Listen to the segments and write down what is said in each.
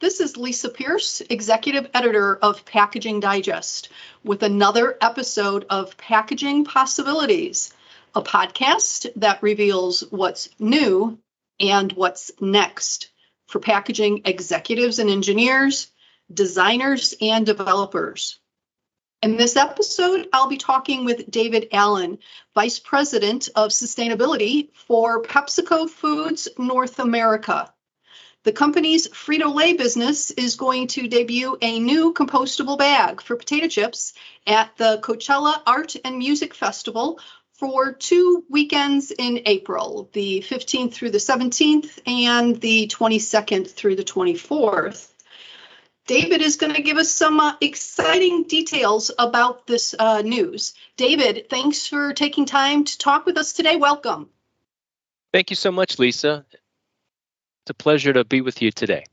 this is Lisa Pierce, Executive Editor of Packaging Digest, with another episode of Packaging Possibilities, a podcast that reveals what's new and what's next for packaging executives and engineers, designers, and developers. In this episode, I'll be talking with David Allen, Vice President of Sustainability for PepsiCo Foods North America. The company's Frito Lay business is going to debut a new compostable bag for potato chips at the Coachella Art and Music Festival for two weekends in April, the 15th through the 17th and the 22nd through the 24th. David is going to give us some uh, exciting details about this uh, news. David, thanks for taking time to talk with us today. Welcome. Thank you so much, Lisa. A pleasure to be with you today.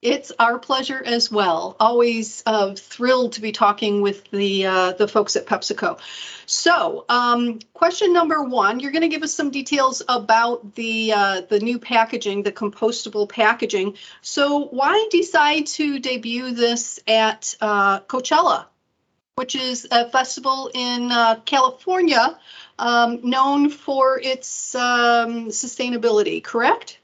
It's our pleasure as well. Always uh, thrilled to be talking with the uh, the folks at PepsiCo. So, um, question number one: You're going to give us some details about the uh, the new packaging, the compostable packaging. So, why decide to debut this at uh, Coachella, which is a festival in uh, California um, known for its um, sustainability? Correct.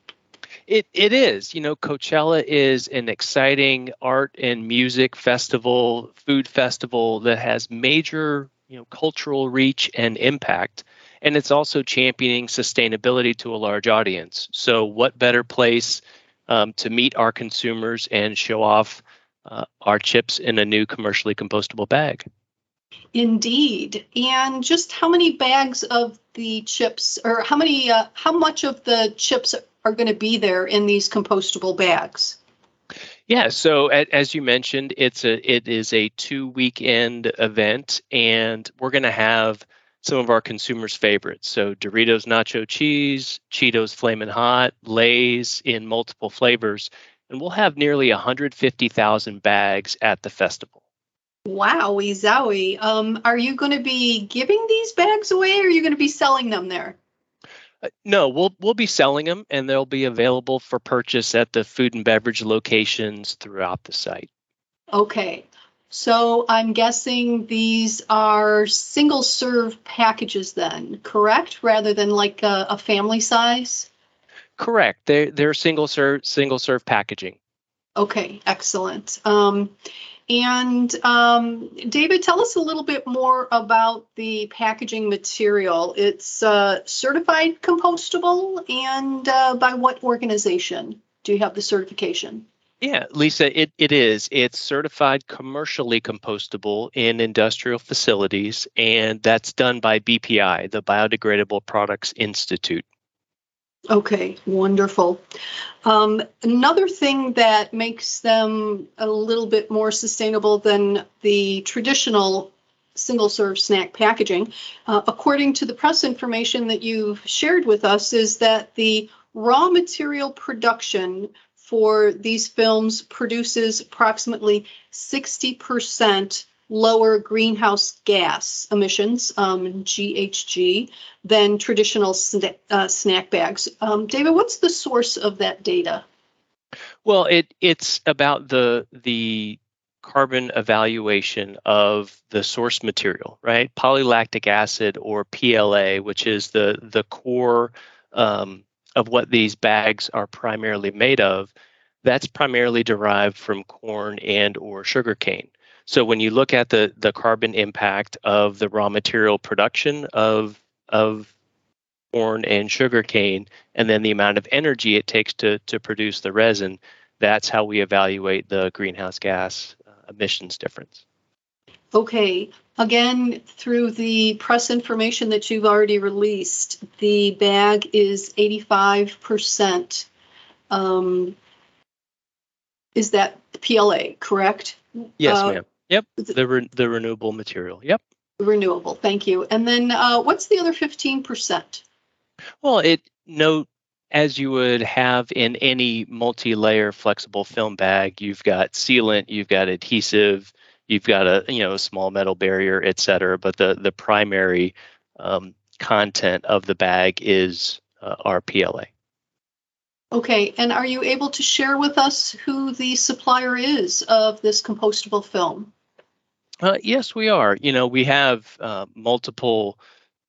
It it is. You know, Coachella is an exciting art and music festival, food festival that has major, you know, cultural reach and impact. And it's also championing sustainability to a large audience. So, what better place um, to meet our consumers and show off uh, our chips in a new commercially compostable bag? Indeed. And just how many bags of the chips, or how many, uh, how much of the chips are going to be there in these compostable bags? Yeah, so as you mentioned, it's a it is a two weekend event, and we're going to have some of our consumers' favorites. So Doritos Nacho Cheese, Cheetos Flamin' Hot, Lay's in multiple flavors, and we'll have nearly 150,000 bags at the festival. Wowie zowie! Um, are you going to be giving these bags away, or are you going to be selling them there? Uh, no, we'll we'll be selling them, and they'll be available for purchase at the food and beverage locations throughout the site. Okay, so I'm guessing these are single serve packages, then, correct? Rather than like a, a family size. Correct. They're they're single serve single serve packaging. Okay, excellent. Um, and um, David, tell us a little bit more about the packaging material. It's uh, certified compostable, and uh, by what organization do you have the certification? Yeah, Lisa, it, it is. It's certified commercially compostable in industrial facilities, and that's done by BPI, the Biodegradable Products Institute. Okay, wonderful. Um, another thing that makes them a little bit more sustainable than the traditional single serve snack packaging, uh, according to the press information that you've shared with us, is that the raw material production for these films produces approximately 60% lower greenhouse gas emissions, um, GHG, than traditional sna- uh, snack bags. Um, David, what's the source of that data? Well, it it's about the the carbon evaluation of the source material, right? Polylactic acid or PLA, which is the the core um, of what these bags are primarily made of. That's primarily derived from corn and or sugarcane. So when you look at the the carbon impact of the raw material production of of corn and sugarcane, and then the amount of energy it takes to to produce the resin, that's how we evaluate the greenhouse gas uh, emissions difference. Okay. Again, through the press information that you've already released, the bag is 85%. Um, is that PLA, correct? Yes, uh, ma'am. Yep, the re- the renewable material. Yep. Renewable. Thank you. And then uh, what's the other fifteen percent? Well, it no as you would have in any multi-layer flexible film bag, you've got sealant, you've got adhesive, you've got a you know a small metal barrier, et cetera. But the the primary um, content of the bag is uh, our PLA. Okay, and are you able to share with us who the supplier is of this compostable film? Uh, yes, we are. You know, we have uh, multiple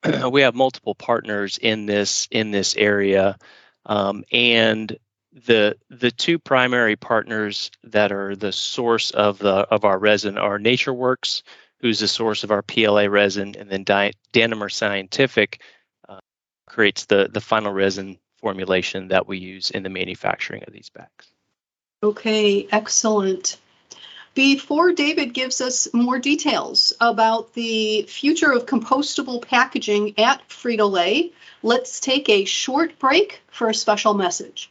we have multiple partners in this in this area, um, and the the two primary partners that are the source of the of our resin are NatureWorks, who's the source of our PLA resin, and then Di- Danimer Scientific uh, creates the the final resin formulation that we use in the manufacturing of these bags. Okay, excellent. Before David gives us more details about the future of compostable packaging at Frito Lay, let's take a short break for a special message.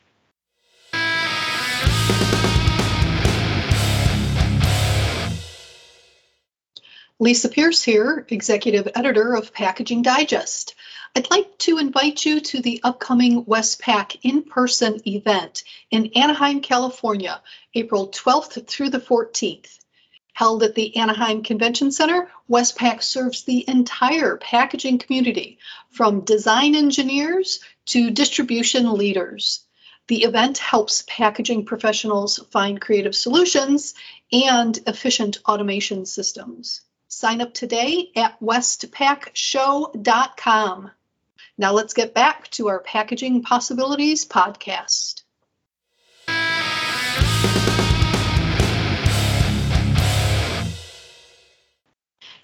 Lisa Pierce here, Executive Editor of Packaging Digest. I'd like to invite you to the upcoming WestPack in person event in Anaheim, California, April 12th through the 14th. Held at the Anaheim Convention Center, WestPack serves the entire packaging community, from design engineers to distribution leaders. The event helps packaging professionals find creative solutions and efficient automation systems. Sign up today at westpackshow.com. Now let's get back to our Packaging Possibilities podcast.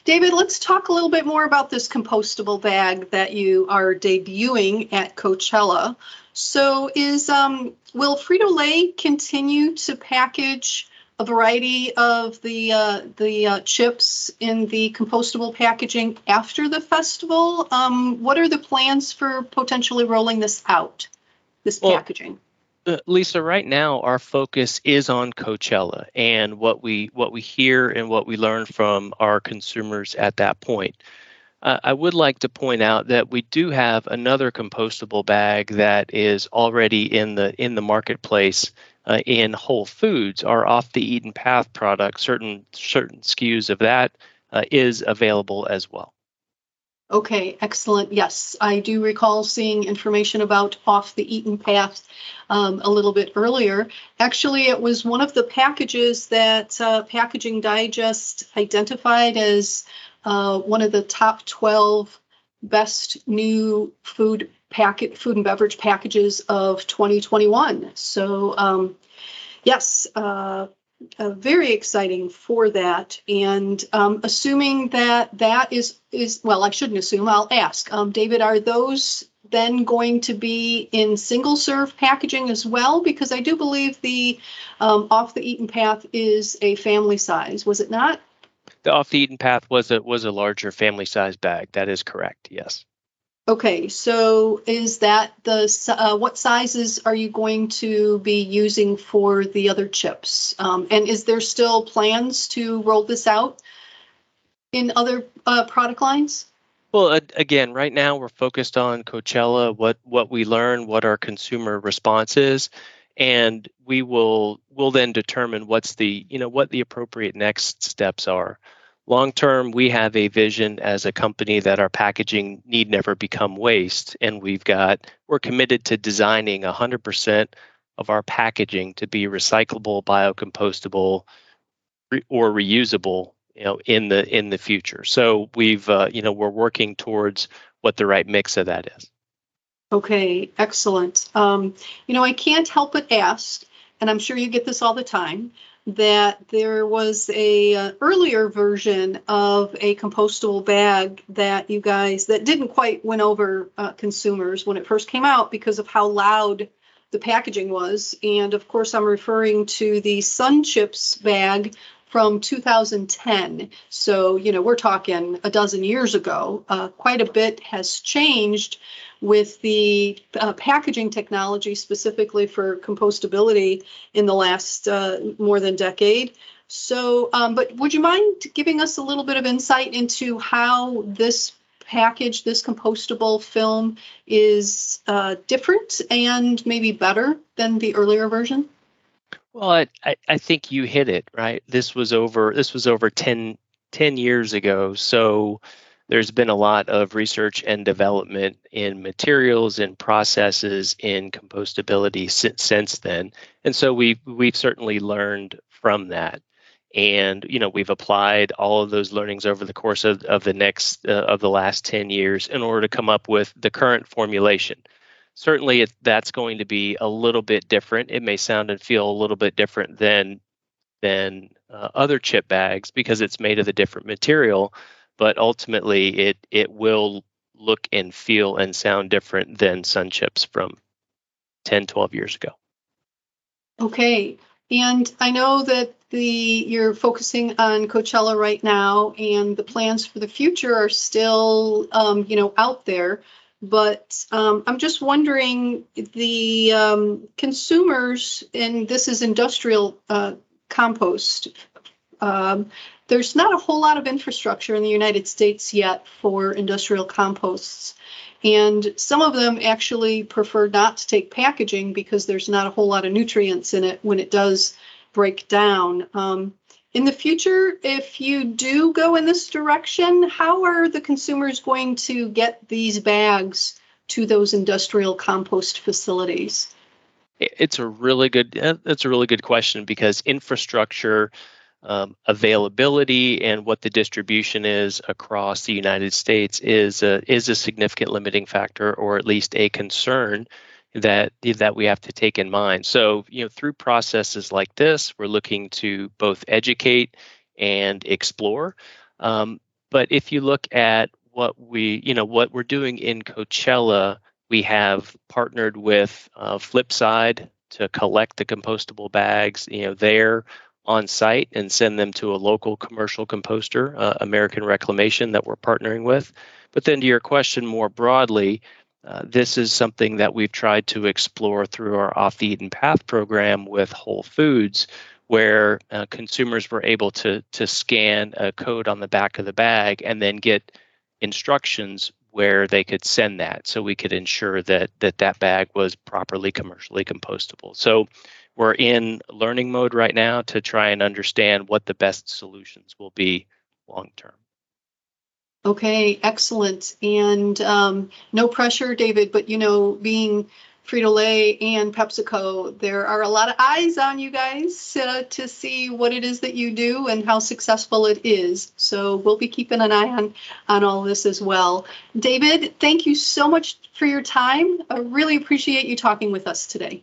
David, let's talk a little bit more about this compostable bag that you are debuting at Coachella. So, is um, will Frito Lay continue to package a variety of the uh, the uh, chips in the compostable packaging after the festival. Um, what are the plans for potentially rolling this out, this well, packaging? Uh, Lisa, right now our focus is on Coachella and what we what we hear and what we learn from our consumers at that point. Uh, I would like to point out that we do have another compostable bag that is already in the in the marketplace uh, in Whole Foods. Our off the eaten path product, certain certain SKUs of that uh, is available as well. Okay, excellent. Yes, I do recall seeing information about off the eaten path um, a little bit earlier. Actually, it was one of the packages that uh, Packaging Digest identified as uh, one of the top 12 best new food packet food and beverage packages of 2021. So um, yes, uh, uh, very exciting for that. And um, assuming that that is is well, I shouldn't assume. I'll ask. Um, David, are those then going to be in single serve packaging as well? Because I do believe the um, off the eaten path is a family size. Was it not? The off the eaten path was a was a larger family size bag. That is correct. Yes. Okay, so is that the uh, what sizes are you going to be using for the other chips? Um, and is there still plans to roll this out in other uh, product lines? Well, again, right now we're focused on Coachella, what what we learn, what our consumer response is, and we will will then determine what's the you know what the appropriate next steps are. Long term, we have a vision as a company that our packaging need never become waste, and we've got we're committed to designing 100% of our packaging to be recyclable, biocompostable, or reusable, you know, in the in the future. So we've uh, you know we're working towards what the right mix of that is. Okay, excellent. Um, you know, I can't help but ask, and I'm sure you get this all the time that there was a uh, earlier version of a compostable bag that you guys that didn't quite win over uh, consumers when it first came out because of how loud the packaging was. And of course i'm referring to the sun chips bag from 2010 so you know we're talking a dozen years ago uh, quite a bit has changed with the uh, packaging technology specifically for compostability in the last uh, more than decade. So, um, but would you mind giving us a little bit of insight into how this package, this compostable film, is uh, different and maybe better than the earlier version? Well, I, I think you hit it right. This was over. This was over 10, 10 years ago. So there's been a lot of research and development in materials and processes in compostability since, since then. And so we've, we've certainly learned from that. And, you know, we've applied all of those learnings over the course of, of the next, uh, of the last 10 years in order to come up with the current formulation. Certainly, it, that's going to be a little bit different. It may sound and feel a little bit different than than uh, other chip bags because it's made of a different material but ultimately it it will look and feel and sound different than sun chips from 10 12 years ago okay and i know that the you're focusing on coachella right now and the plans for the future are still um, you know out there but um, i'm just wondering the um, consumers and this is industrial uh, compost um, there's not a whole lot of infrastructure in the United States yet for industrial composts. And some of them actually prefer not to take packaging because there's not a whole lot of nutrients in it when it does break down. Um, in the future, if you do go in this direction, how are the consumers going to get these bags to those industrial compost facilities? It's a really good. That's a really good question because infrastructure um, availability and what the distribution is across the United States is a, is a significant limiting factor, or at least a concern that that we have to take in mind. So, you know, through processes like this, we're looking to both educate and explore. Um, but if you look at what we, you know, what we're doing in Coachella, we have partnered with uh, Flipside to collect the compostable bags. You know, there on site and send them to a local commercial composter, uh, American Reclamation, that we're partnering with. But then to your question more broadly, uh, this is something that we've tried to explore through our Off the Eaten Path program with Whole Foods, where uh, consumers were able to, to scan a code on the back of the bag and then get instructions where they could send that so we could ensure that that, that bag was properly commercially compostable. So we're in learning mode right now to try and understand what the best solutions will be long term. Okay, excellent. And um, no pressure, David, but you know, being Frito Lay and PepsiCo, there are a lot of eyes on you guys uh, to see what it is that you do and how successful it is. So we'll be keeping an eye on on all this as well. David, thank you so much for your time. I really appreciate you talking with us today.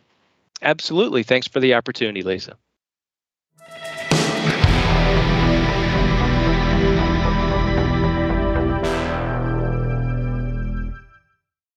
Absolutely. Thanks for the opportunity, Lisa.